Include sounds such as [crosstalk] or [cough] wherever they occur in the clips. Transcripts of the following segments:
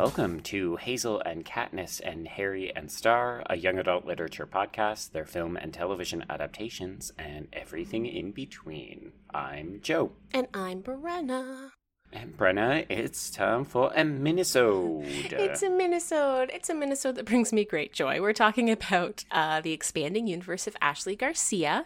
welcome to Hazel and Katniss and Harry and Starr, a young adult literature podcast, their film and television adaptations, and everything in between. I'm Joe. And I'm Brenna. And Brenna, it's time for a Minnesota. It's a Minnesota. It's a Minnesota that brings me great joy. We're talking about uh, the expanding universe of Ashley Garcia,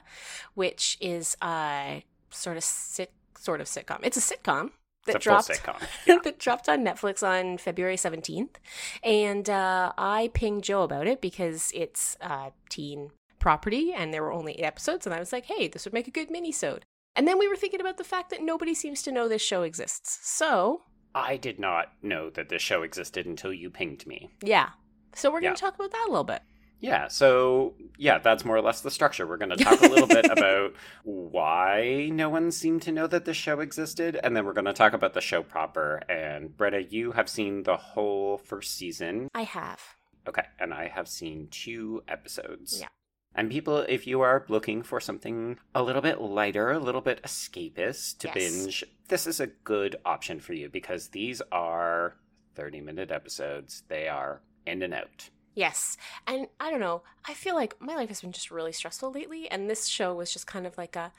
which is a sort of sit, sort of sitcom. It's a sitcom that a dropped. [laughs] Yeah. that dropped on Netflix on February 17th. And uh, I pinged Joe about it because it's uh, teen property and there were only eight episodes. And I was like, hey, this would make a good mini-sode. And then we were thinking about the fact that nobody seems to know this show exists. So, I did not know that this show existed until you pinged me. yeah. So we're going to talk about that a little bit. Yeah, so yeah, that's more or less the structure. We're going to talk a little bit [laughs] about why no one seemed to know that the show existed, and then we're going to talk about the show proper. And Brenna, you have seen the whole first season. I have. Okay, and I have seen two episodes. Yeah. And people, if you are looking for something a little bit lighter, a little bit escapist to Yes. binge, this is a good option for you because these are 30 minute episodes. They are in and out. Yes. And I don't know. I feel like my life has been just really stressful lately. And this show was just kind of like a,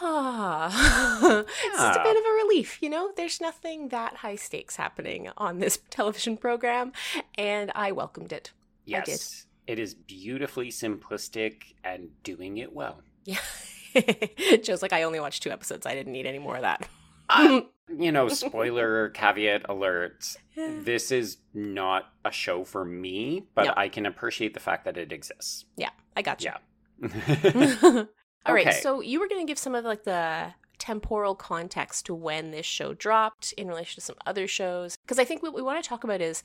ah, [laughs] it's just a bit of a relief, you know? There's nothing that high stakes happening on this [laughs] television program. And I welcomed it. I did. Yes. It is beautifully simplistic and doing it well. Yeah. [laughs] Joe's like, I only watched two episodes. I didn't need any more of that. I- [laughs] you know, spoiler [laughs] caveat alert. This is not a show for me, but No. I can appreciate the fact that it exists. yeah, I got you. Yeah. [laughs] All right, Okay. so you were going to give some of like the temporal context to when this show dropped in relation to some other shows because I think what we want to talk about is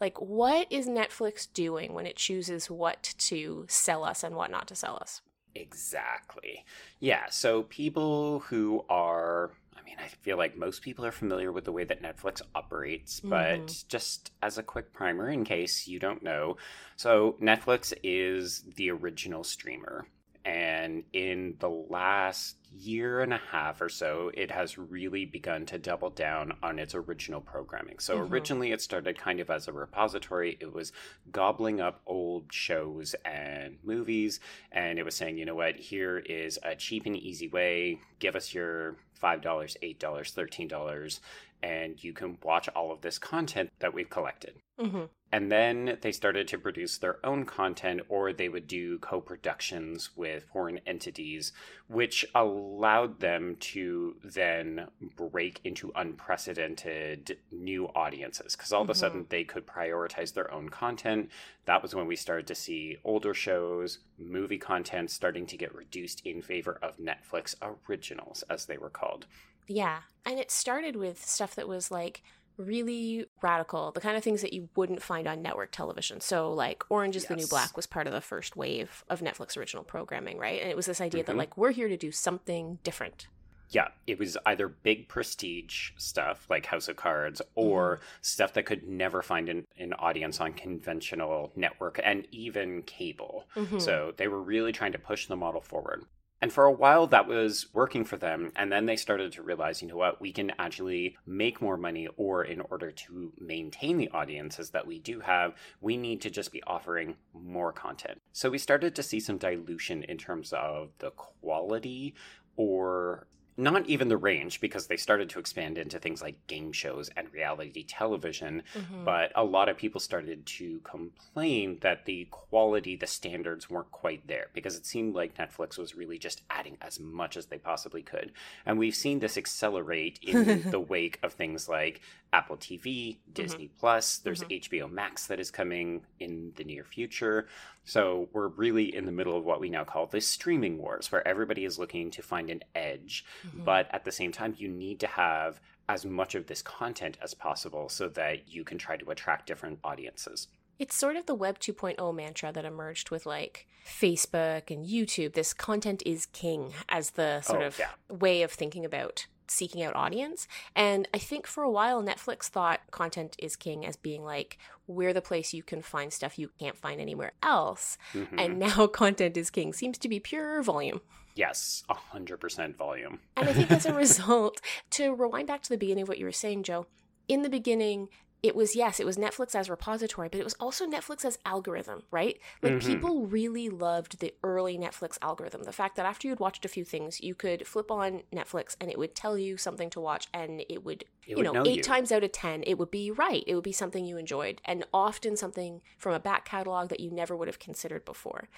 like what is Netflix doing when it chooses what to sell us and what not to sell us. Exactly. Yeah. So people who are, I mean, I feel like most people are familiar with the way that Netflix operates, but Mhm. just as a quick primer in case you don't know. So Netflix is the original streamer. And in the last year and a half or so, it has really begun to double down on its original programming. So Mhm. originally, it started kind of as a repository. It was gobbling up old shows and movies and it was saying, you know what, here is a cheap and easy way. Give us your $5, $8, $13, and you can watch all of this content that we've collected. Mm-hmm. And then they started to produce their own content, or they would do co productions with foreign entities, which allowed them to then break into unprecedented new audiences. Because all of a Mhm. sudden they could prioritize their own content. That was when we started to see older shows, movie content starting to get reduced in favor of Netflix originals, as they were called. Yeah, and it started with stuff that was like really radical, the kind of things that you wouldn't find on network television. So, like Orange is the New Black was part of the first wave of Netflix original programming, right? And it was this idea that Mhm. like we're here to do something different. Yeah, it was either big prestige stuff like House of Cards or stuff that could never find an, an audience on conventional network and even cable. Mhm. So they were really trying to push the model forward. And for a while, that was working for them. And then they started to realize, you know what, we can actually make more money, or in order to maintain the audiences that we do have, we need to just be offering more content. So we started to see some dilution in terms of the quality or not even the range because they started to expand into things like game shows and reality television Mhm. but a lot of people started to complain that the quality the standards weren't quite there because it seemed like netflix was really just adding as much as they possibly could. And we've seen this accelerate in [laughs] the wake of things like apple tv mm-hmm. disney plus there's mm-hmm. hbo max that is coming in the near future. So we're really in the middle of what we now call the streaming wars where everybody is looking to find an edge mm-hmm. Mhm. but at the same time you need to have as much of this content as possible so that you can try to attract different audiences It's sort of the Web 2.0 mantra that emerged with like Facebook and YouTube. This content is king as the sort Oh, of yeah. way of thinking about seeking out audience. And I think for a while, Netflix thought content is king as being like, we're the place you can find stuff you can't find anywhere else. Mhm. And now [laughs] content is king seems to be pure volume. yes 100% volume And I think as a [laughs] result, to rewind back to the beginning of what you were saying, Joe, in the beginning, it was yes, it was Netflix as repository, but it was also Netflix as algorithm, right? Like Mhm. people really loved the early Netflix algorithm. The fact that after you'd watched a few things, you could flip on Netflix and it would tell you something to watch and it would, It you would know, know eight you. times out of 10, it would be right. It would be something you enjoyed and often something from a back catalog that you never would have considered before.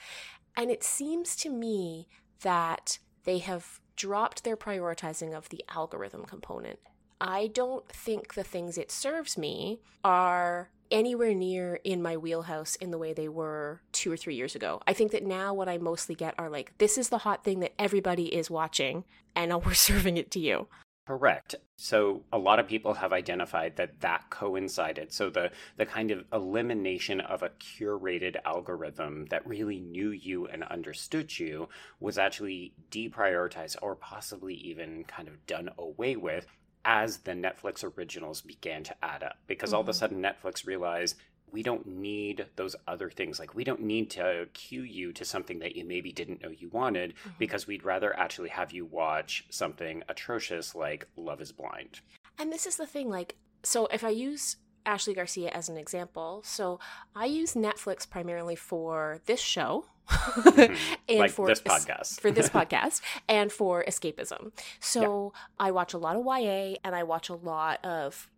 And it seems to me that they have dropped their prioritizing of the algorithm component. I don't think the things it serves me are anywhere near in my wheelhouse in the way they were two or three years ago. I think that now what I mostly get are like, this is the hot thing that everybody is watching, and [laughs] we're serving it to you. Correct. So a lot of people have identified that that coincided. So the the kind of elimination of a curated algorithm that really knew you and understood you was actually deprioritized or possibly even kind of done away with as the Netflix originals began to add up because all of a Mhm. sudden Netflix realized we don't need those other things. Like, we don't need to cue you to something that you maybe didn't know you wanted because we'd rather actually have you watch something atrocious like Love is Blind. And this is the thing, like, so if I use Ashley Garcia as an example, so I use Netflix primarily for this show [laughs] and like for this es- podcast. for this [laughs] podcast and for escapism. So I watch a lot of YA and I watch a lot of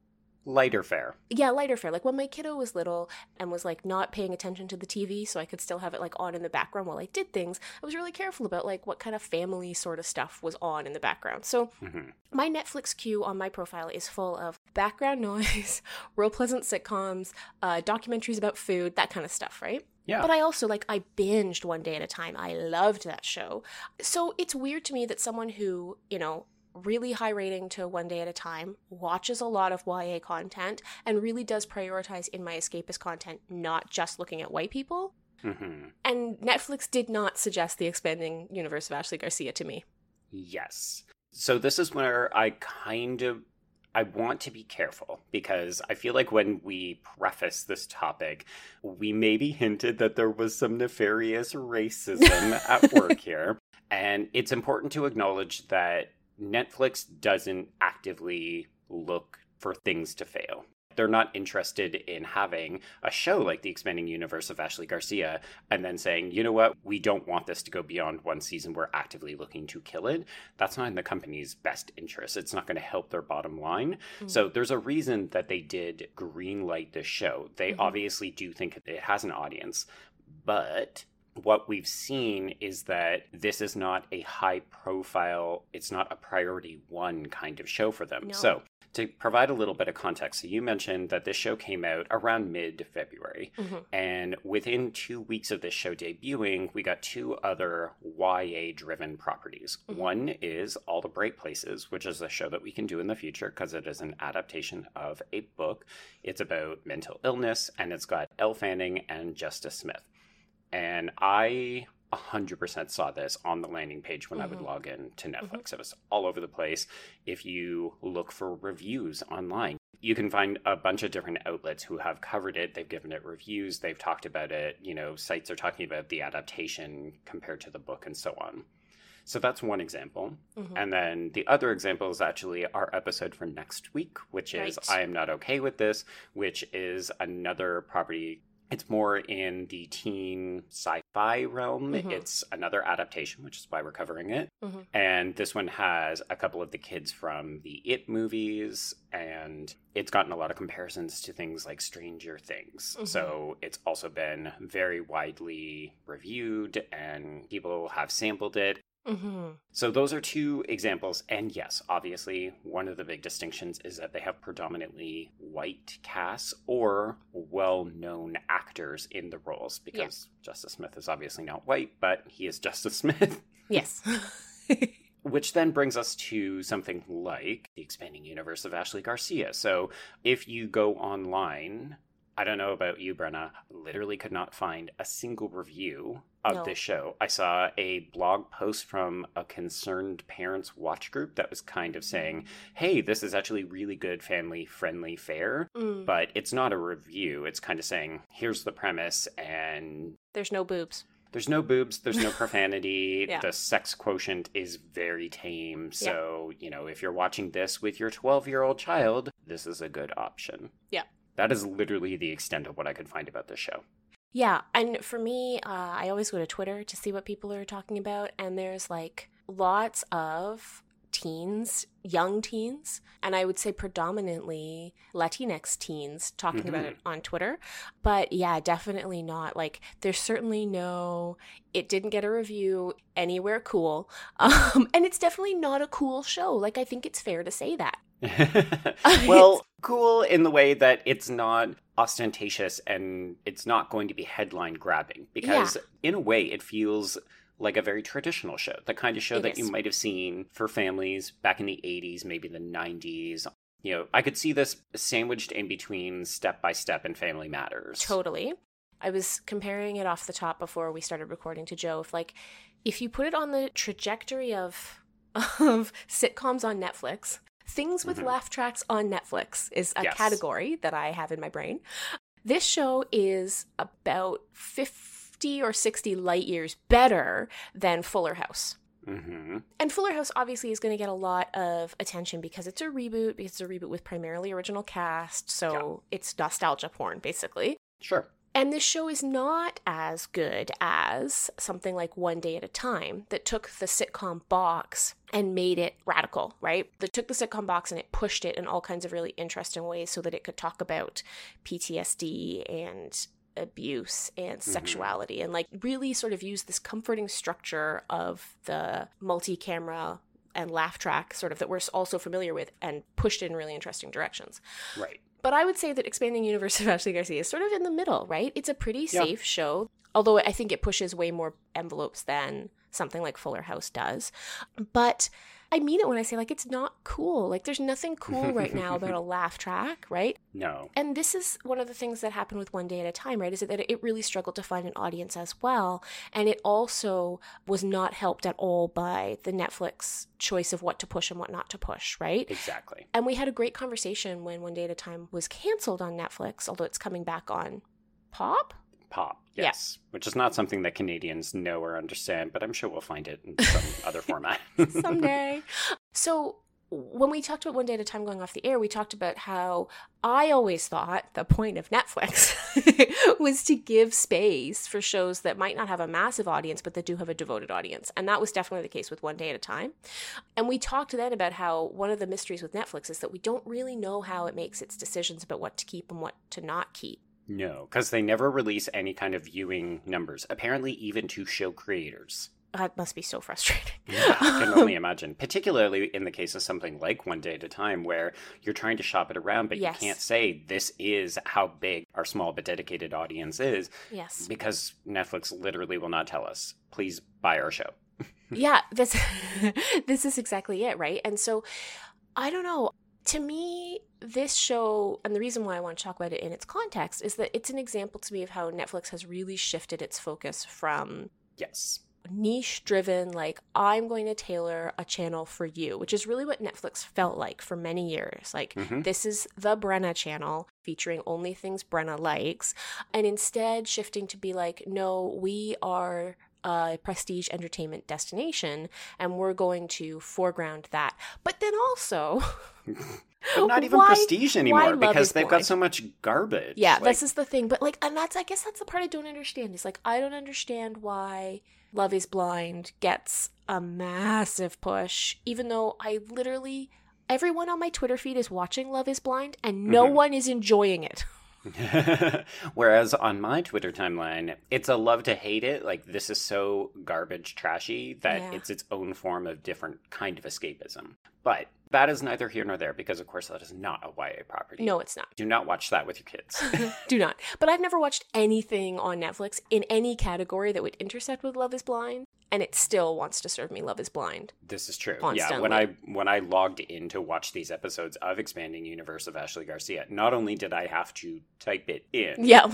Lighter fare. yeah, lighter fare. Like when my kiddo was little and was like not paying attention to the TV, so I could still have it like on in the background while I did things. I was really careful about like what kind of family sort of stuff was on in the background. So Mhm. my Netflix queue on my profile is full of background noise, [laughs] real pleasant sitcoms, uh, documentaries about food, that kind of stuff, right? Yeah. But I also like I binged one day at a time. I loved that show. So it's weird to me that someone who, you know, really high rating to one day at a time, watches a lot of YA content and really does prioritize in my escapist content not just looking at white people. Mhm. And Netflix did not suggest the expanding universe of Ashley Garcia to me. Yes. So this is where I kind of I want to be careful because I feel like when we preface this topic, we maybe hinted that there was some nefarious racism [laughs] at work here. And it's important to acknowledge that Netflix doesn't actively look for things to fail. They're not interested in having a show like The Expanding Universe of Ashley Garcia and then saying, you know what, we don't want this to go beyond one season. We're actively looking to kill it. That's not in the company's best interest. It's not going to help their bottom line. Mm. So there's a reason that they did greenlight this show. They Mhm. obviously do think it has an audience, but what we've seen is that this is not a high profile, it's not a priority one kind of show for them. No. So, to provide a little bit of context, so you mentioned that this show came out around mid February. Mhm. And within two weeks of this show debuting, we got two other YA driven properties. Mhm. One is All the Bright Places, which is a show that we can do in the future because it is an adaptation of a book. It's about mental illness and it's got Elle Fanning and Justice Smith. And I 100% saw this on the landing page when I would Mhm. log in to Netflix. It was all over the place. If you look for reviews online, you can find a bunch of different outlets who have covered it. They've given it reviews, they've talked about it. You know, sites are talking about the adaptation compared to the book and so on. So that's one example. Mhm. And then the other example is actually our episode for next week, which is Right. I Am Not Okay with This, which is another property. It's more in the teen sci fi realm. Mhm. It's another adaptation, which is why we're covering it. Mhm. And this one has a couple of the kids from the It movies, and it's gotten a lot of comparisons to things like Stranger Things. Mhm. So it's also been very widely reviewed, and people have sampled it. Mhm. So those are two examples. And yes, obviously, one of the big distinctions is that they have predominantly white casts or well known actors in the roles because Justice Smith is obviously not white, but he is Justice [laughs] Smith. Yes. [laughs] Which then brings us to something like the expanding universe of Ashley Garcia. So if you go online, I don't know about you, Brenna, literally could not find a single review of No. this show. I saw a blog post from a concerned parents watch group that was kind of saying, hey, this is actually really good family friendly fare. Mm. But it's not a review. It's kind of saying, here's the premise, and There's no boobs. there's no boobs, there's no [laughs] profanity. Yeah. The sex quotient is very tame. So, you know, if you're watching this with your 12 year old child, this is a good option. Yeah. That is literally the extent of what I could find about this show. Yeah, and for me, uh, I always go to Twitter to see what people are talking about, and there's like lots of teens, young teens, and I would say predominantly Latinx teens talking mm-hmm. about it on Twitter. But yeah, definitely not like there's certainly no it didn't get a review anywhere cool. [laughs] Um, and it's definitely not a cool show. Like I think it's fair to say that. [laughs] well, cool in the way that it's not ostentatious and it's not going to be headline grabbing because yeah. in a way it feels like a very traditional show, the kind of show it that is. you might have seen for families back in the 80s, maybe the 90s. You know, I could see this sandwiched in between Step by Step and Family Matters. Totally. I was comparing it off the top before we started recording to Joe. If like if you put it on the trajectory of [laughs] of sitcoms on Netflix, things with mm-hmm. laugh tracks on Netflix is a yes. category that I have in my brain. This show is about 50 50 or 60 light years better than Fuller House. Mm-hmm. And Fuller House obviously is going to get a lot of attention because it's a reboot, because it's a reboot with primarily original cast. So yeah. it's nostalgia porn, basically. Sure. And this show is not as good as something like One Day at a Time that took the sitcom box and made it radical, right? That took the sitcom box and it pushed it in all kinds of really interesting ways so that it could talk about PTSD and abuse and mm-hmm. sexuality mm-hmm. and like really sort of use this comforting structure of the multi-camera and laugh track sort of that we're also familiar with and pushed in really interesting directions. Right. But I would say that Expanding Universe [laughs] of Ashley Garcia is sort of in the middle, right? It's a pretty safe yeah. show, although I think it pushes way more envelopes than something like Fuller House does. But I mean it when I say like it's not cool. Like there's nothing cool right now about a [laughs] laugh track, right? No. And this is one of the things that happened with One Day at a Time, right? Is that it really struggled to find an audience as well, and it also was not helped at all by the Netflix choice of what to push and what not to push, right? Exactly. And we had a great conversation when One Day at a Time was canceled on Netflix, although it's coming back on Pop pop. Yes. Yeah. Which is not something that Canadians know or understand, but I'm sure we'll find it in [laughs] some other format. [laughs] Someday. So when we talked about one day at a time going off the air, we talked about how I always thought the point of Netflix [laughs] was to give space for shows that might not have a massive audience, but that do have a devoted audience. And that was definitely the case with One Day at a Time. And we talked then about how one of the mysteries with Netflix is that we don't really know how it makes its decisions about what to keep and what to not keep. No, because they never release any kind of viewing numbers, apparently, even to show creators. That must be so frustrating. Yeah, I can only [laughs] imagine. Particularly in the case of something like One Day at a Time, where you're trying to shop it around, but yes. you can't say this is how big our small but dedicated audience is. Yes. Because Netflix literally will not tell us, please buy our show. [laughs] yeah, this [laughs] this is exactly it, right? And so I don't know to me, this show, and the reason why I want to talk about it in its context, is that it's an example to me of how Netflix has really shifted its focus from yes niche driven like i'm going to tailor a channel for you which is really what netflix felt like for many years like mm-hmm. this is the brenna channel featuring only things brenna likes and instead shifting to be like no we are a prestige entertainment destination and we're going to foreground that. But then also [laughs] But not even why, prestige anymore because they've got so much garbage. Yeah, like, this is the thing. But like and that's I guess that's the part I don't understand. Is like I don't understand why Love is Blind gets a massive push, even though I literally everyone on my Twitter feed is watching Love is Blind and no mm-hmm. one is enjoying it. [laughs] [laughs] Whereas on my Twitter timeline, it's a love to hate it. Like this is so garbage trashy that yeah. it's its own form of different kind of escapism. But that is neither here nor there because, of course, that is not a YA property. No, it's not. Do not watch that with your kids. [laughs] Do not. But I've never watched anything on Netflix in any category that would intersect with Love is Blind, and it still wants to serve me Love is Blind. This is true. Constantly. Yeah, when I when I logged in to watch these episodes of Expanding Universe of Ashley Garcia, not only did I have to type it in. Yeah.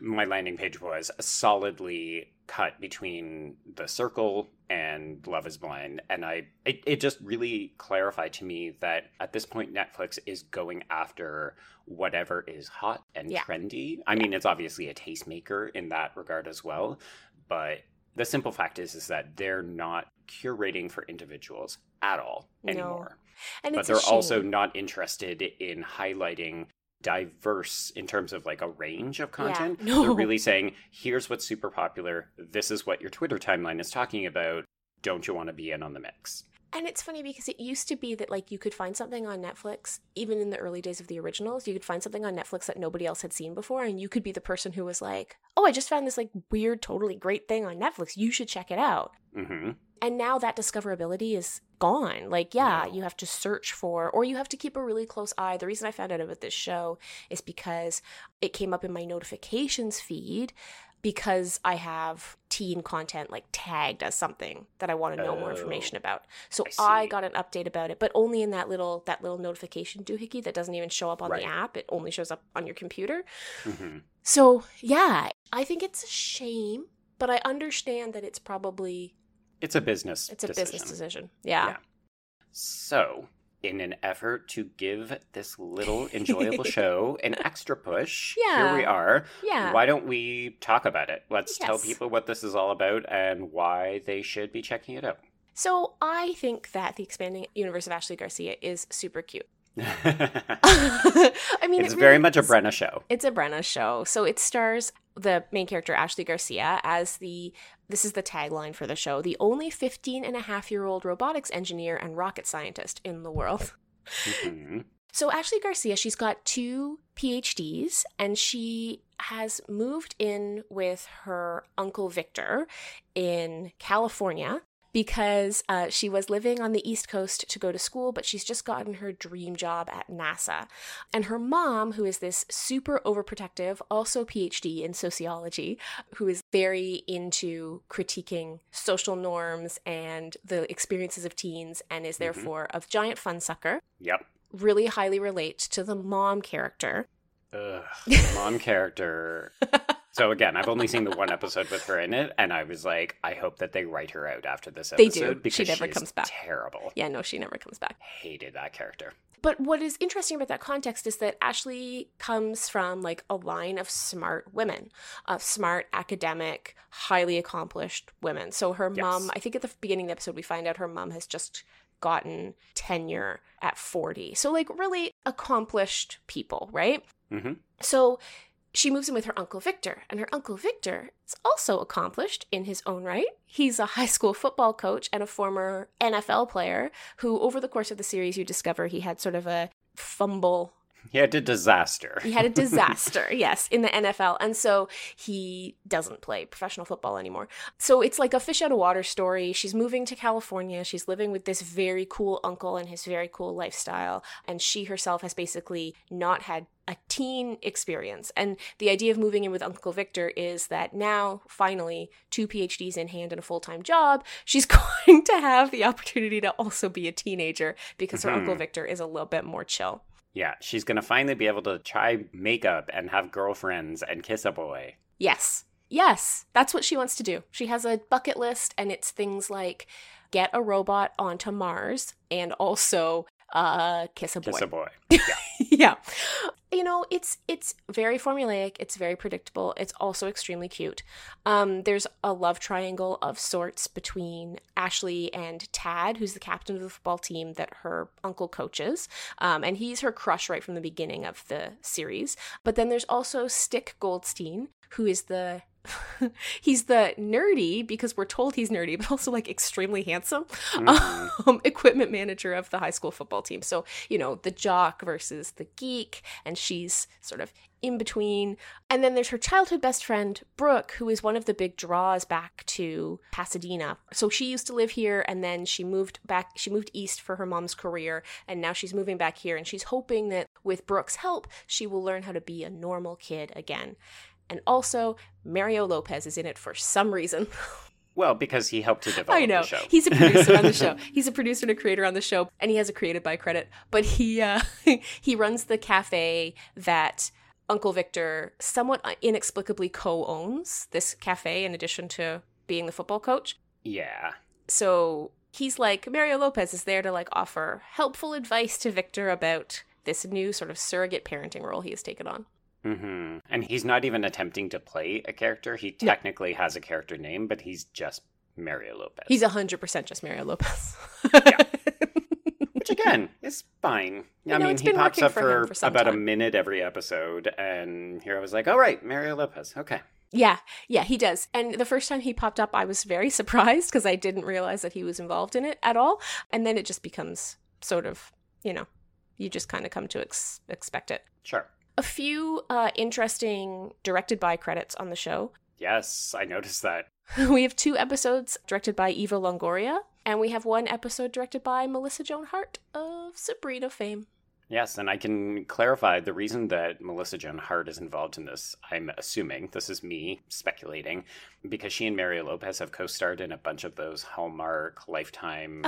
my landing page was solidly cut between the circle and Love is Blind. And I it, it just really clarified to me that at this point Netflix is going after whatever is hot and yeah. trendy. I mean it's obviously a tastemaker in that regard as well. But the simple fact is is that they're not curating for individuals at all anymore. No. And but they're also not interested in highlighting diverse in terms of like a range of content. Yeah. [laughs] no. They're really saying, here's what's super popular. This is what your Twitter timeline is talking about. Don't you want to be in on the mix? And it's funny because it used to be that like you could find something on Netflix, even in the early days of the originals, you could find something on Netflix that nobody else had seen before, and you could be the person who was like, "Oh, I just found this like weird, totally great thing on Netflix. You should check it out." hmm And now that discoverability is gone. Like, yeah, you have to search for, or you have to keep a really close eye. The reason I found out about this show is because it came up in my notifications feed because I have teen content like tagged as something that I want to know more Oh, information about. So I I, got an update about it, but only in that little that little notification doohickey that doesn't even show up on Right. the app. It only shows up on your computer. hmm So yeah, I think it's a shame, but I understand that it's probably It's a business. it's a decision. business decision. Yeah. Yeah. So, in an effort to give this little [laughs] enjoyable show an extra push, yeah. here we are. Yeah. Why don't we talk about it? Let's tell people what this is all about and why they should be checking it out. So I think that the expanding universe of Ashley Garcia is super cute. [laughs] [laughs] I mean, it's it very really much a. Brenna show. It's a Brenna show. So it stars the main character, Ashley Garcia, as the, this is the tagline for the show, the only 15 and a half year old robotics engineer and rocket scientist in the world. Mhm. [laughs] So Ashley Garcia, she's got two PhDs and she has moved in with her uncle Victor in California because uh, she was living on the East Coast to go to school, but she's just gotten her dream job at NASA. And her mom, who is this super overprotective, also PhD in sociology, who is very into critiquing social norms and the experiences of teens and is therefore a giant fun sucker Yep. really highly relate to the mom character. Ugh, [laughs] mom character. [laughs] So again, I've only seen the one episode with her in it, and I was like, I hope that they write her out after this episode. They do. because She never comes back. Terrible. Yeah, no, she never comes back. Hated that character. But what is interesting about that context is that Ashley comes from like a line of smart women, of smart, academic, highly accomplished women. So her Yes. mom, I think at the beginning of the episode, we find out her mom has just gotten tenure at 40. So, like, really accomplished people, right? hmm So she moves in with her uncle Victor, and her uncle Victor is also accomplished in his own right. He's a high school football coach and a former NFL player who, over the course of the series, you discover he had sort of a fumble. He had a disaster. He had a [laughs] disaster, yes, in the NFL. And so he doesn't play professional football anymore. So it's like a fish out of water story. She's moving to California. She's living with this very cool uncle and his very cool lifestyle. And she herself has basically not had a teen experience. And the idea of moving in with Uncle Victor is that now, finally, two PhDs in hand and a full time job, she's [laughs] going to have the opportunity to also be a teenager because her Mhm. Uncle Victor is a little bit more chill. Yeah, she's gonna finally be able to try makeup and have girlfriends and kiss a boy. Yes. Yes, that's what she wants to do. She has a bucket list, and it's things like get a robot onto Mars and also uh, kiss a boy. Kiss a boy. [laughs] yeah. You know, it's it's very formulaic, it's very predictable, it's also extremely cute. Um, there's a love triangle of sorts between Ashley and Tad, who's the captain of the football team that her uncle coaches. Um, and he's her crush right from the beginning of the series. But then there's also Stick Goldstein, who is the [laughs] he's the nerdy because we're told he's nerdy, [laughs] but also like extremely handsome Mhm. um, [laughs] equipment manager of the high school football team. So, you know, the jock versus the geek, and she's sort of in between. And then there's her childhood best friend, Brooke, who is one of the big draws back to Pasadena. So she used to live here and then she moved back, she moved east for her mom's career, and now she's moving back here. And she's hoping that with Brooke's help, she will learn how to be a normal kid again. And also, Mario Lopez is in it for some reason. [laughs] Well, because he helped to develop I know. the show. He's a producer on the show. [laughs] He's a producer and a creator on the show, and he has a created by credit. But he uh, [laughs] he runs the cafe that Uncle Victor somewhat inexplicably co-owns. This cafe, in addition to being the football coach. yeah. So he's like Mario Lopez is there to like offer helpful advice to Victor about this new sort of surrogate parenting role he has taken on. Hmm And he's not even attempting to play a character. He No. technically has a character name, but he's just Mario Lopez. He's hundred percent just Mario Lopez. yeah. [laughs] Which again is fine. You I know, mean, he pops up for for, him for some about a minute every episode, and here I was like, "All right, Mario Lopez. Okay, Yeah, yeah, he does. And the first time he popped up, I was very [laughs] surprised because I didn't realize that he was involved in it at all. And then it just becomes sort of, you know, you just kind of come to ex- expect it. sure." A few uh, interesting directed by credits on the show. Yes, I noticed that. [laughs] we have two episodes directed by Eva Longoria, and we have one episode directed by Melissa Joan Hart of Sabrina fame. Yes, and I can clarify the reason that Melissa Joan Hart is involved in this. I'm assuming this is me speculating because she and Mario Lopez have co-starred in a bunch of those Hallmark Lifetime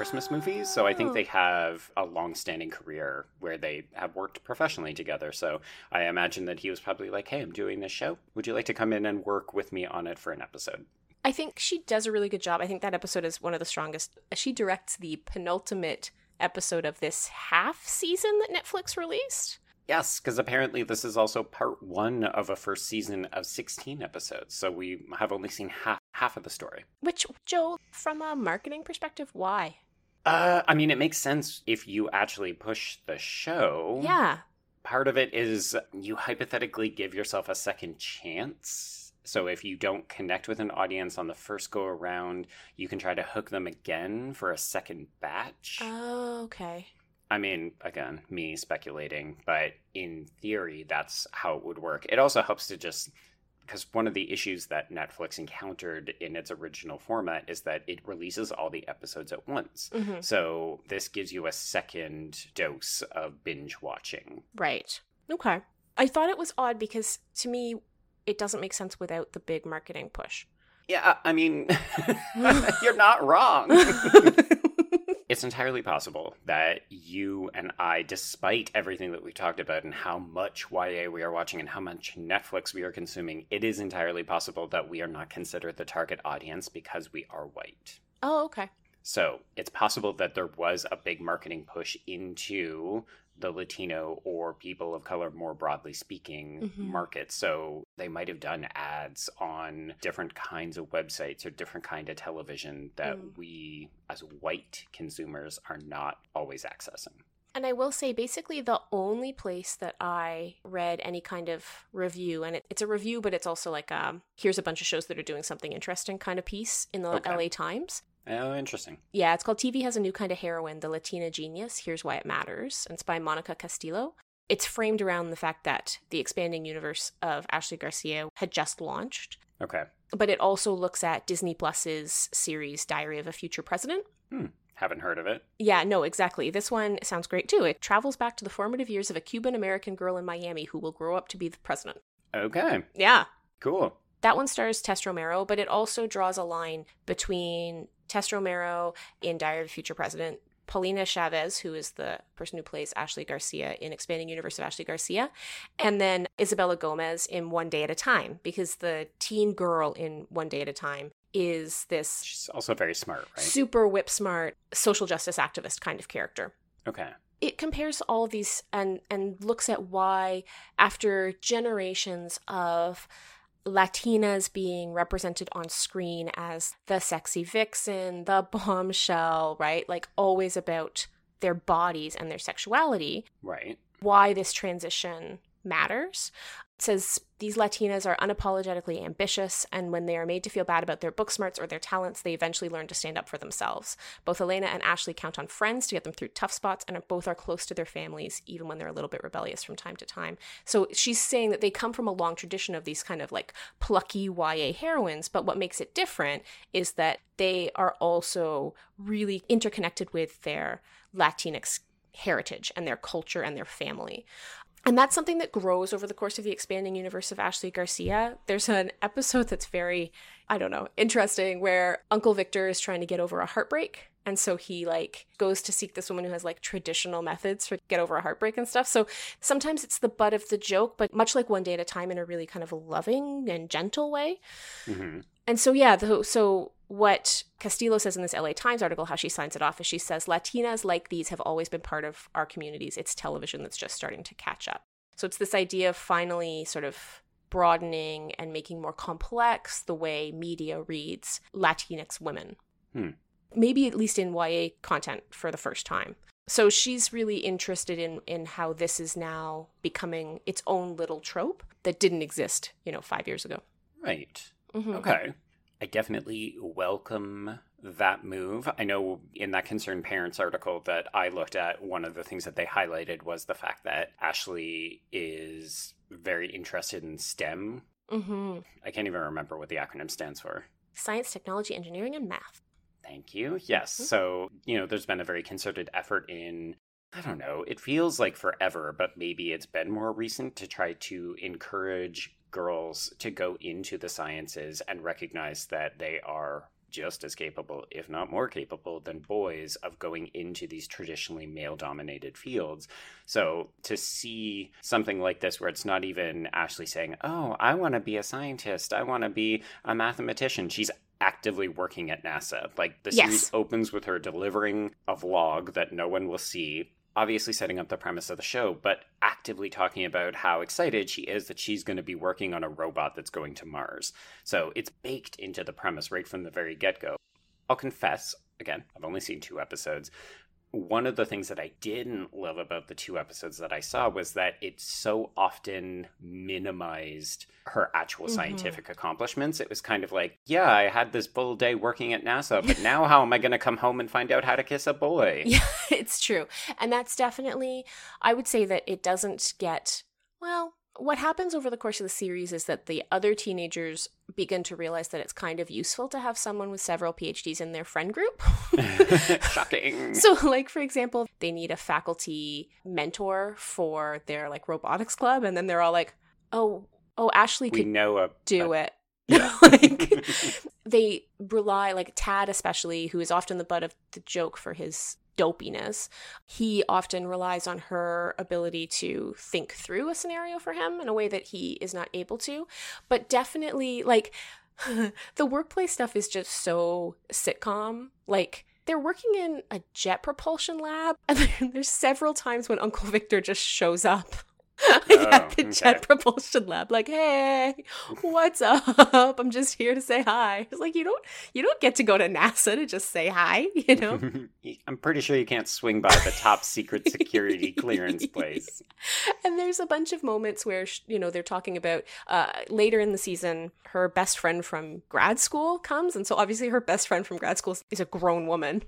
Christmas movies. So I think Oh. they have a long-standing career where they have worked professionally together. So I imagine that he was probably like, "Hey, I'm doing this show. Would you like to come in and work with me on it for an episode?" I think she does a really good job. I think that episode is one of the strongest. She directs the penultimate episode of this half season that Netflix released. Yes, because apparently this is also part one of a first season of 16 episodes. So we have only seen half half of the story. Which, Joe, from a marketing perspective, why? Uh, I mean, it makes sense if you actually push the show. Yeah. Part of it is you hypothetically give yourself a second chance. So if you don't connect with an audience on the first go around, you can try to hook them again for a second batch. Oh, okay. I mean, again, me speculating, but in theory, that's how it would work. It also helps to just because one of the issues that Netflix encountered in its original format is that it releases all the episodes at once. hmm So this gives you a second dose of binge watching. Right. Okay. I thought it was odd because to me, it doesn't make sense without the big marketing push. Yeah, I mean, [laughs] [laughs] you're not wrong. [laughs] it's entirely possible that you and I, despite everything that we talked about and how much YA we are watching and how much Netflix we are consuming, it is entirely possible that we are not considered the target audience because we are white. oh, okay. So it's possible that there was a big marketing push into the Latino or people of color, more broadly speaking, Mhm. market. So they might have done ads on different kinds of websites or different kind of television that Mm. we, as white consumers, are not always accessing. And I will say, basically, the only place that I read any kind of review, and it, it's a review, but it's also like, um, here's a bunch of shows that are doing something interesting kind of piece in the Okay. LA Times. Oh, interesting. Yeah, it's called TV Has a New Kind of Heroine, The Latina Genius. Here's Why It Matters. And it's by Monica Castillo. It's framed around the fact that the expanding universe of Ashley Garcia had just launched, Okay. but it also looks at Disney Plus's series Diary of a Future President. Hmm. Haven't heard of it. Yeah, no, exactly. This one sounds great too. It travels back to the formative years of a Cuban American girl in Miami who will grow up to be the president. Okay. Yeah. Cool. That one stars Tess Romero, but it also draws a line between Tess Romero in Diary of Future President, Paulina Chavez, who is the person who plays Ashley Garcia in Expanding Universe of Ashley Garcia, and then Isabella Gomez in One Day at a Time, because the teen girl in One Day at a Time is this She's also very smart, right? super whip smart social justice activist kind of character. Okay. it compares all these and and looks at why after generations of latinas being represented on screen as the sexy vixen the [laughs] bombshell right like always about their bodies and their sexuality Right. why this transition matters. Says these Latinas are unapologetically ambitious, and when they are made to feel bad about their book smarts or their talents, they eventually learn to stand up for themselves. Both Elena and Ashley count on friends to get them through tough spots, and both are close to their families, even when they're a little bit rebellious from time to time. So she's saying that they come from a long tradition of these kind of like plucky YA heroines, but what makes it different is that they are also really interconnected with their Latinx heritage and their culture and their family. And that's something that grows over the course of the expanding universe of Ashley Garcia. There's an episode that's very, I don't know, interesting where Uncle Victor is trying to get over a heartbreak. And so he like goes to seek this woman who has like traditional methods for get over a heartbreak and stuff. So sometimes it's the butt of the joke, but much like one day at a time in a really kind of loving and gentle way. hmm And so, yeah, the, so what Castillo says in this LA Times article, how she signs it off, is she says, Latinas like these have always been part of our communities. It's television that's just starting to catch up. So it's this idea of finally sort of broadening and making more complex the way media reads Latinx women. Hmm. Maybe at least in YA content for the first time. So she's really interested in in how this is now becoming its own little trope that didn't exist, you know, five years ago. Right. Mhm. Okay. I definitely welcome that move. I know in that Concerned Parents article that I looked at, one of the things that they highlighted was the fact that Ashley is very interested in STEM. hmm I can't even remember what the acronym stands for. Science, technology, engineering, and math. Thank you. Yes. Mhm. So, you know, there's been a very concerted effort in, I don't know, it feels like forever, but maybe it's been more recent to try to encourage girls to go into the sciences and recognize that they are just as capable, if not more capable, than boys of going into these traditionally male dominated fields. So to see something like this, where it's not even Ashley saying, Oh, I want to be a scientist, I want to be a mathematician, she's actively working at NASA. Like the Yes. series opens with her delivering a vlog that no one will see. Obviously, setting up the premise of the show, but actively talking about how excited she is that she's going to be working on a robot that's going to Mars. So it's baked into the premise right from the very get go. I'll confess, again, I've only seen two episodes. One of the things that I didn't love about the two episodes that I saw was that it so often minimized her actual Mhm. scientific accomplishments. It was kind of like, yeah, I had this full day working at NASA, but [laughs] now how am I going to come home and find out how to kiss a boy? Yeah, [laughs] it's true. And that's definitely, I would say that it doesn't get, well, what happens over the course of the series is that the other teenagers begin to realize that it's kind of useful to have someone with several PhDs in their friend group. [laughs] Shocking. so, like, for example, they need a faculty mentor for their like robotics club, and then they're all like, oh, oh, Ashley we could know a do a- it. Yeah. [laughs] [laughs] like they rely like Tad especially who is often the butt of the joke for his dopiness. He often relies on her ability to think through a scenario for him in a way that he is not able to. But definitely like [laughs] the workplace stuff is just so sitcom. Like they're working in a jet propulsion lab [laughs] and there's several times when uncle victor just shows up at the Oh, okay. jet [laughs] propulsion lab like hey what's up i'm just here to say hi it's like you don't you don't get to go to nasa to just say hi [laughs] you know [laughs] I'm pretty sure you can't swing by the top secret security clearance place. and there's a bunch of moments where you know they're talking about uh, later in the season her best friend from grad school comes and so obviously her best friend from grad school is a grown woman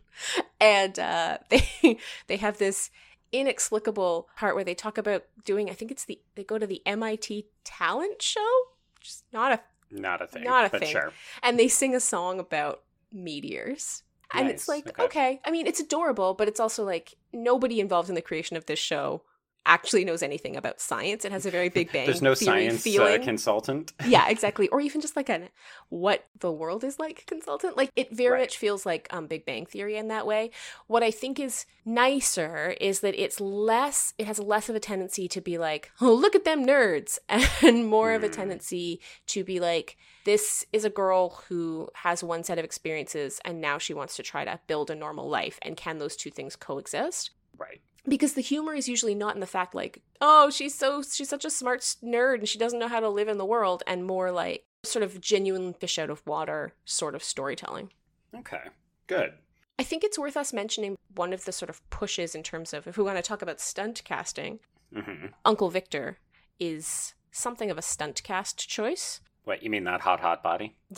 and uh, they they have this inexplicable part where they talk about doing i think it's the they go to the mit talent show just not a Not a thing. Not a but thing. Sure. and they sing a song about meteors. And it's like, okay. okay. I mean, it's adorable, but it's also like nobody involved in the creation of this show actually knows anything about science. It has a very Big [laughs] Bang. There's no science uh, consultant. [laughs] yeah, exactly. Or even just like an what the world is like consultant. Like it very Right. much feels like um, Big Bang Theory in that way. What I think is nicer is that it's less. It has less of a tendency to be like, oh, look at them nerds, [laughs] and more of a Hmm. tendency to be like, this is a girl who has one set of experiences, and now she wants to try to build a normal life. And can those two things coexist? Right. Because the humor is usually not in the fact like oh she's so she's such a smart nerd and she doesn't know how to live in the world and more like sort of genuine fish out of water sort of storytelling Okay. Good. i think it's worth us mentioning one of the sort of pushes in terms of if we want to talk about stunt casting hmm uncle victor is something of a stunt cast choice What you mean that hot hot body? [laughs]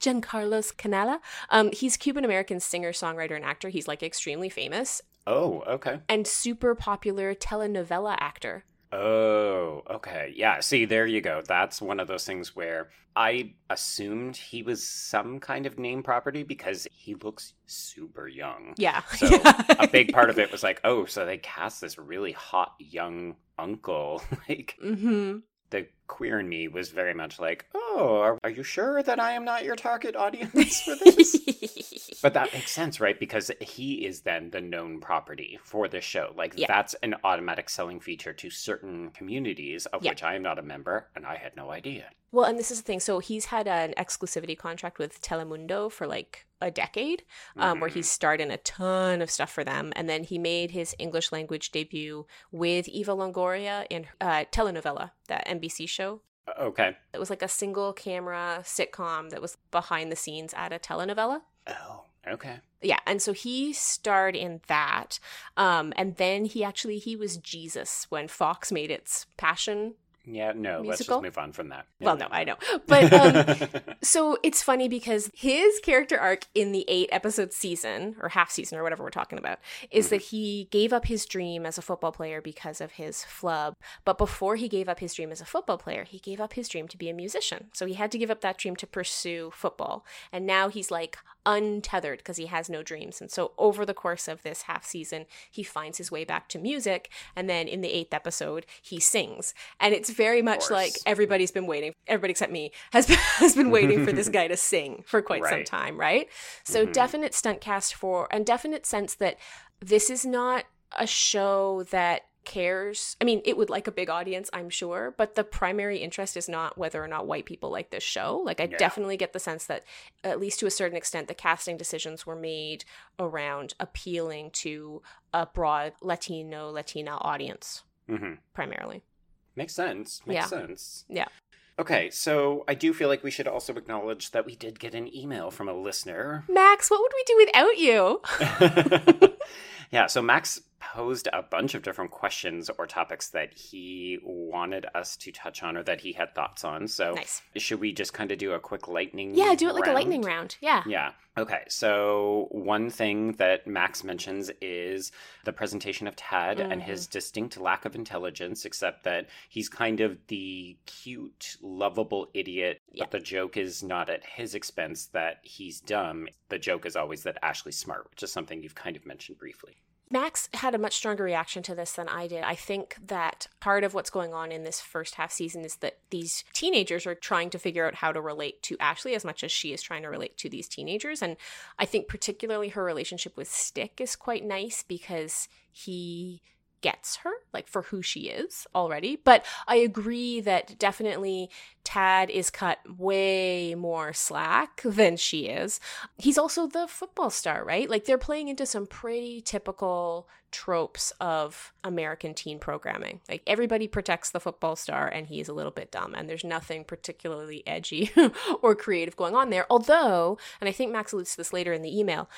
Jencarlos Canela. Um, he's Cuban American singer, songwriter, and actor. He's like extremely famous Oh, okay. and super popular telenovela actor. Oh, okay. Yeah, see, there you go. That's one of those things where I assumed he was some kind of name property because he looks super young. Yeah. So [laughs] a big part of it was like, oh, so they cast this really hot young uncle. [laughs] like mm-hmm. the queer in me was very much like, oh, are, are you sure that I am not your target audience for this? [laughs] but that makes sense, right? Because he is then the known property for this show. Like Yeah. that's an automatic selling feature to certain communities of Yeah. which I am not a member, and I had no idea. well, and this is the thing. So he's had an exclusivity contract with Telemundo for like a decade, um, where Mhm. he starred in a ton of stuff for them, and then he made his English language debut with Eva Longoria in uh, telenovela, that NBC show. okay. It was like a single camera sitcom that was behind the scenes at a telenovela. Oh, Okay. Yeah, and so he starred in that, um, and then he actually he was Jesus when Fox made its Passion Yeah, no, let's just move on from that. Well, no, I know. But um, [laughs] so it's funny because his character arc in the eight episode season, or half season, or whatever we're talking about, is that he gave up his dream as a football player because of his flub. But before he gave up his dream as a football player, he gave up his dream to be a musician. So he had to give up that dream to pursue football. And now he's like untethered because he has no dreams. And so over the course of this half season, he finds his way back to music. And then in the eighth episode, he sings. And it's very much like everybody's been waiting, everybody except me [laughs] has been, has been waiting for this [laughs] guy to sing for quite some time, right? So Mhm. definite stunt cast for, and definite sense that this is not a show that cares. I mean, it would like a big audience, I'm sure, but the primary interest is not whether or not white people like this show. Like, I Yeah. definitely get the sense that, at least to a certain extent, the casting decisions were made around appealing to a broad Latino, Latina audience, hmm primarily. Makes sense. Makes Yeah. sense. Yeah. Okay, so I do feel like we should also acknowledge that we did get an email from a listener. Max, what would we do without you? [laughs] yeah, so Max posed a bunch of different questions or topics that he wanted us to touch on or that he had thoughts on. So Nice. should we just kind of do a quick lightning Yeah, do it like a lightning round. Yeah. Yeah. Okay. So, one thing that Max mentions is the presentation of Tad and Mm-hmm. his distinct lack of intelligence, except that he's kind of the cute, lovable idiot, Yeah. but the joke is not at his expense that he's dumb. The joke is always that Ashley's smart, which is something you've kind of mentioned briefly. Max had a much stronger reaction to this than I did. I think that part of what's going on in this first half season is that these teenagers are trying to figure out how to relate to Ashley as much as she is trying to relate to these teenagers. And I think particularly her relationship with Stick is quite nice because he gets her, like for who she is already. But I agree that definitely Tad is cut way more slack than she is. He's also the football star, right? Like they're playing into some pretty typical tropes of American teen programming. Like everybody protects the football star and he's a little bit dumb and there's nothing particularly edgy [laughs] or creative going on there. Although, and I think Max alludes to this later in the email,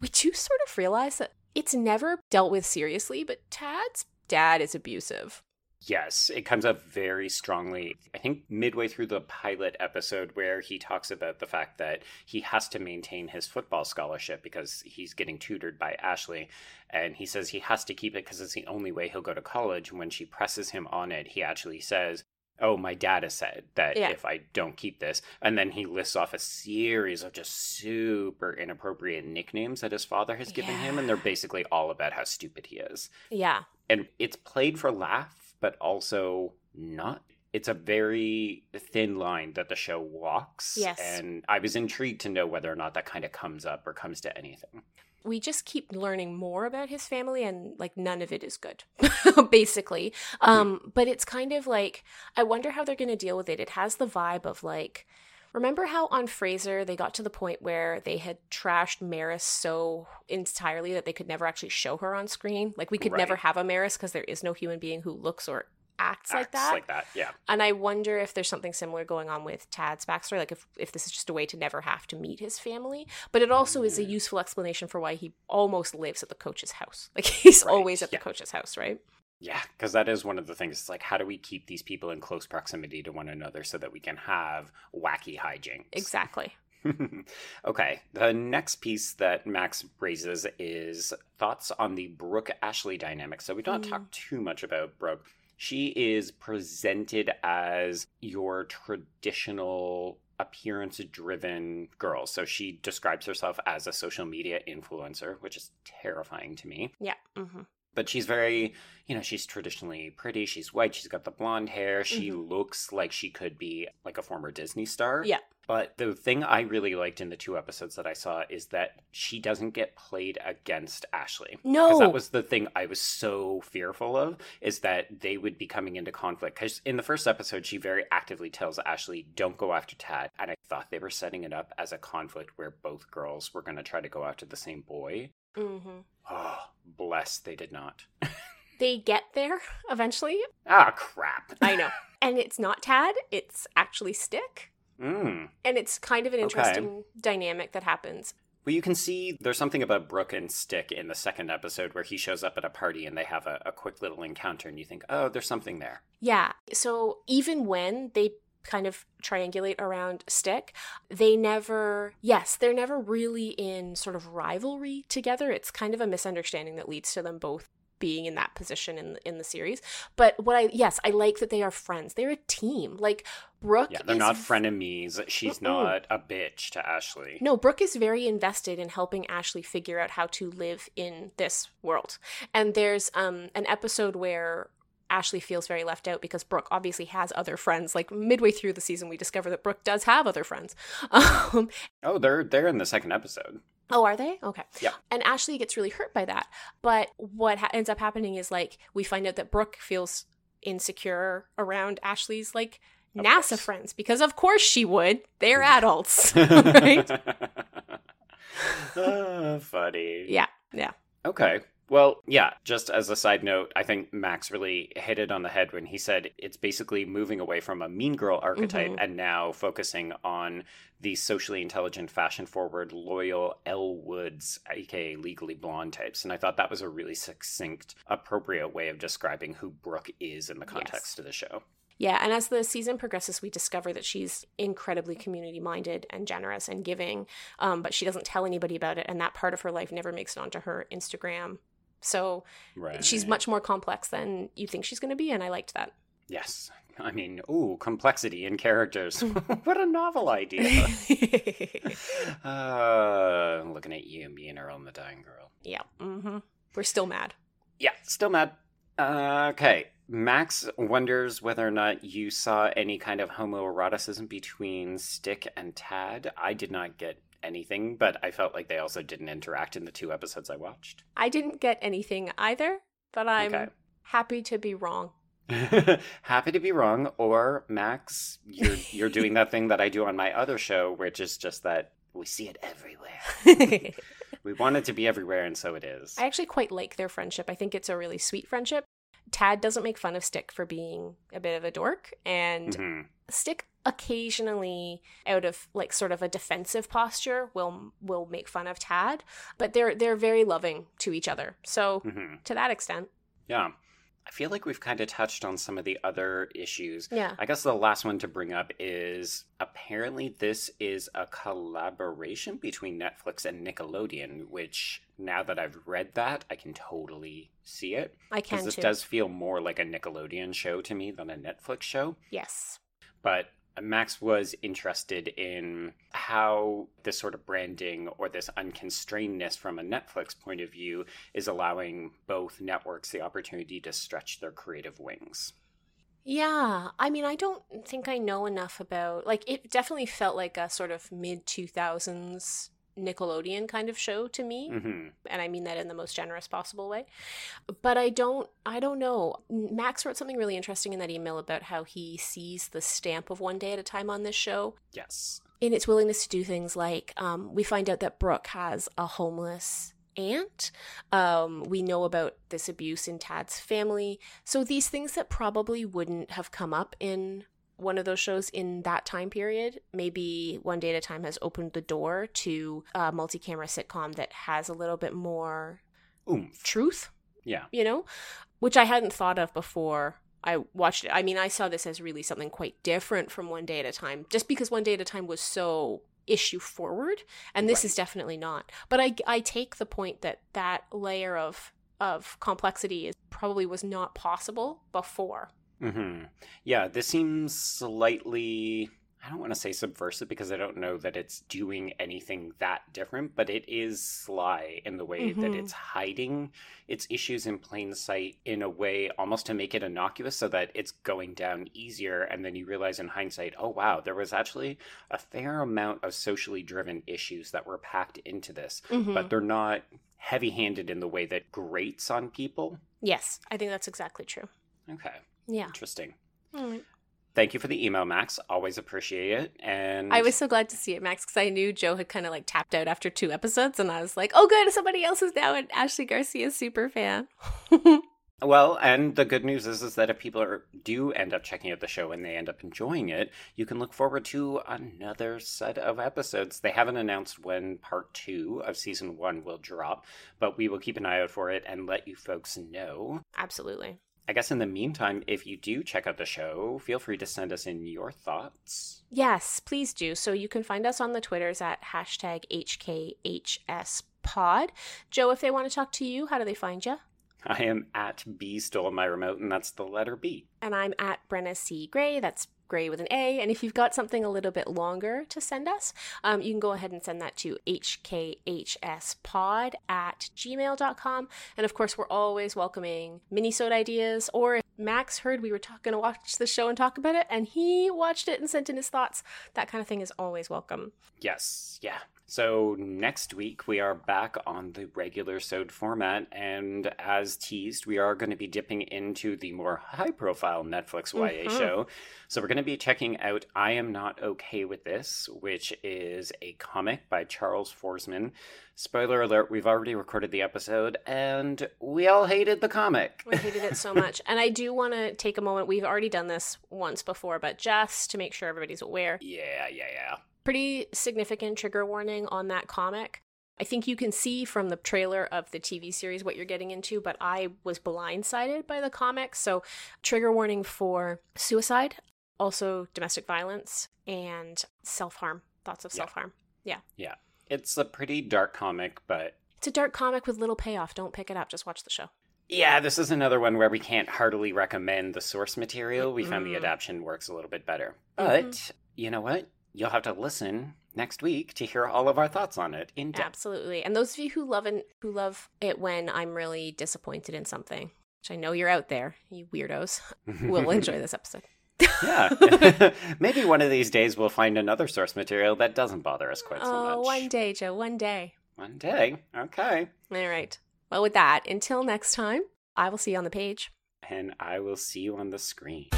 we do sort of realize that it's never dealt with seriously, but Tad's dad is abusive. Yes, it comes up very strongly. I think midway through the pilot episode, where he talks about the fact that he has to maintain his football scholarship because he's getting tutored by Ashley. And he says he has to keep it because it's the only way he'll go to college. And when she presses him on it, he actually says, Oh, my dad has said that Yeah. if I don't keep this. And then he lists off a series of just super inappropriate nicknames that his father has given him. And they're basically all about how stupid he is Yeah. and it's played for laugh, but also not. It's a very thin line that the show walks. Yes. And I was intrigued to know whether or not that kind of comes up or comes to anything. We just keep learning more about his family and like none of it is good [laughs] basically. Um but it's kind of like i wonder how they're going to deal with it. It has the vibe of like remember how on Frasier they got to the point where they had trashed maris so entirely that they could never actually show her on screen? Like we could never have a maris because there is no human being who looks or acts, like that like that, yeah. and I wonder if there's something similar going on with Tad's backstory, like if, if this is just a way to never have to meet his family. But it also is a Mm. useful explanation for why he almost lives at the coach's house. [laughs] Like he's Right, always at the coach's house, right? Yeah, because that is one of the things. It's like, how do we keep these people in close proximity to one another so that we can have wacky hijinks? Exactly. [laughs] okay, the next piece that Max raises is thoughts on the Brooke Ashley dynamic. So we don't Mm. talk too much about Brooke. She is presented as your traditional appearance driven girl. So she describes herself as a social media influencer, which is terrifying to me Yeah. hmm but she's very you know she's traditionally pretty she's white she's got the blonde hair she Mhm. looks like she could be like a former disney star Yeah. But the thing i really liked in the two episodes that i saw is that she doesn't get played against ashley No. because that was the thing i was so fearful of is that they would be coming into conflict because in the first episode she very actively tells ashley don't go after tad and i thought they were setting it up as a conflict where both girls were going to try to go after the same boy hmm oh bless they did not [laughs] They get there eventually. Ah, crap. I know. [laughs] and it's not Tad, it's actually Stick. Mm, And it's kind of an Okay. interesting dynamic that happens. Well, you can see there's something about Brooke and Stick in the second episode where he shows up at a party and they have a, a quick little encounter, and you think, oh, there's something there. Yeah. So even when they kind of triangulate around Stick, they never, yes, they're never really in sort of rivalry together. It's kind of a misunderstanding that leads to them both being in that position in in the series. But what I yes, I like that they are friends. They're a team. Like Brooke, Yeah, they're is not frenemies. She's Mm-mm. not a bitch to Ashley. No, Brooke is very invested in helping Ashley figure out how to live in this world. And there's um an episode where Ashley feels very left out because Brooke obviously has other friends. Like midway through the season, we discover that Brooke does have other friends. [laughs] Um, Oh, they're they're in the second episode. Oh, are they? Okay. Yeah. And Ashley gets really hurt by that. But what ha- ends up happening is like we find out that Brooke feels insecure around Ashley's like Of NASA course. friends because of course she would. They're adults, [laughs] right? [laughs] Ah, funny. Yeah. Yeah. Okay. Well, yeah, just as a side note, I think Max really hit it on the head when he said it's basically moving away from a mean girl archetype Mhm. and now focusing on the socially intelligent, fashion forward, loyal Elle Woods, aka legally blonde types. And I thought that was a really succinct, appropriate way of describing who Brooke is in the context of the show. Yeah, and as the season progresses, we discover that she's incredibly community minded and generous and giving, um, but she doesn't tell anybody about it, and that part of her life never makes it onto her Instagram. So Right. she's much more complex than you think she's going to be, and I liked that. Yes. I mean, ooh, complexity in characters. [laughs] what a novel idea. [laughs] uh, looking at you me and Earl and the dying girl. yeah, Mm-hmm. we're still mad. Yeah, still mad. Uh, okay. Max wonders whether or not you saw any kind of homoeroticism between Stick and Tad. I did not get anything, but I felt like they also didn't interact in the two episodes I watched. I didn't get anything either, but I'm Okay. happy to be wrong. [laughs] Happy to be wrong, or Max, you're you're doing that thing that I do on my other show, which is just that we see it everywhere. [laughs] We want it to be everywhere, and so it is. I actually quite like their friendship. I think it's a really sweet friendship. Tad doesn't make fun of Stick for being a bit of a dork, and Mhm. Stick occasionally, out of like sort of a defensive posture, will will make fun of Tad, but they're they're very loving to each other. So Mhm. to that extent, Yeah. I feel like we've kind of touched on some of the other issues. yeah, I guess the last one to bring up is apparently this is a collaboration between Netflix and Nickelodeon, which now that I've read that, I can totally see it. I Because can this too. does feel more like a Nickelodeon show to me than a Netflix show. Yes. But Max was interested in how this sort of branding or this unconstrainedness from a Netflix point of view is allowing both networks the opportunity to stretch their creative wings. Yeah, I mean, I don't think I know enough about like it. Definitely felt like a sort of mid two thousands Nickelodeon kind of show to me. hmm and I mean that in the most generous possible way. But I don't I don't know. Max wrote something really interesting in that email about how he sees the stamp of one day at a time on this show Yes. in its willingness to do things like um, we find out that Brooke has a homeless aunt. Um, we know about this abuse in Tad's family. So these things that probably wouldn't have come up in one of those shows in that time period, maybe One Day at a Time has opened the door to a multi camera sitcom that has a little bit more Oomph. truth, Yeah. you know, which I hadn't thought of before. I watched it. I mean, I saw this as really something quite different from One Day at a Time, just because One Day at a Time was so issue forward, and this Right. is definitely not. But I, I take the point that that layer of of complexity is probably was not possible before. Hmm Yeah, this seems slightly. I don't want to say subversive because I don't know that it's doing anything that different, but it is sly in the way that Mhm. it's hiding its issues in plain sight in a way almost to make it innocuous so that it's going down easier. And then you realize in hindsight, oh, wow, there was actually a fair amount of socially driven issues that were packed into this, Mhm. but they're not heavy handed in the way that grates on people. yes, I think that's exactly true. Okay, Yeah. interesting. Right. Thank you for the email, Max. Always appreciate it. And I was so glad to see it, Max, because I knew Joe had kind of like tapped out after two episodes, and I was like, "Oh, good, somebody else is now an Ashley Garcia super fan." [laughs] Well, and the good news is, is that if people are, do end up checking out the show and they end up enjoying it, you can look forward to another set of episodes. They haven't announced when part two of season one will drop, but we will keep an eye out for it and let you folks know. Absolutely. I guess in the meantime, if you do check out the show, feel free to send us in your thoughts. Yes, please do. So you can find us on the Twitters at hashtag HKHSPod. Joe, if they want to talk to you, how do they find you? I am at B stole my remote, and that's the letter B. And I'm at Brenna C. Gray. That's Gray with an A. And if you've got something a little bit longer to send us, um, you can go ahead and send that to hkhspod at gmail.com. And of course, we're always welcoming mini-sode ideas. Or if Max heard we were going to watch the show and talk about it, and he watched it and sent in his thoughts, that kind of thing is always welcome. Yes, yeah. So next week we are back on the regular sode format, and as teased, we are going to be dipping into the more high-profile Netflix YA Mhm. show. So we're going to be checking out "I Am Not Okay with This," which is a comic by Charles Forsman. Spoiler alert: We've already recorded the episode, and we all hated the comic. We hated it so [laughs] much. And I do want to take a moment. We've already done this once before, but just to make sure everybody's aware, yeah, yeah, yeah. Pretty significant trigger warning on that comic. I think you can see from the trailer of the TV series what you're getting into, but I was blindsided by the comic. So, trigger warning for suicide, also domestic violence, and self harm, thoughts of Yeah. self harm. Yeah. Yeah. It's a pretty dark comic, but It's a dark comic with little payoff. Don't pick it up, just watch the show. Yeah, this is another one where we can't heartily recommend the source material. We found the Mm. adaptation works a little bit better. Mhm. But you know what? You'll have to listen next week to hear all of our thoughts on it in depth. Absolutely. And those of you who love it, who love it when I'm really disappointed in something, which I know you're out there, you weirdos, [laughs] will enjoy this episode. yeah. [laughs] [laughs] Maybe one of these days we'll find another source material that doesn't bother us quite so oh, much. one day, Joe, one day. One day. Okay. All right. Well, with that, until next time, I will see you on the page. And I will see you on the screen.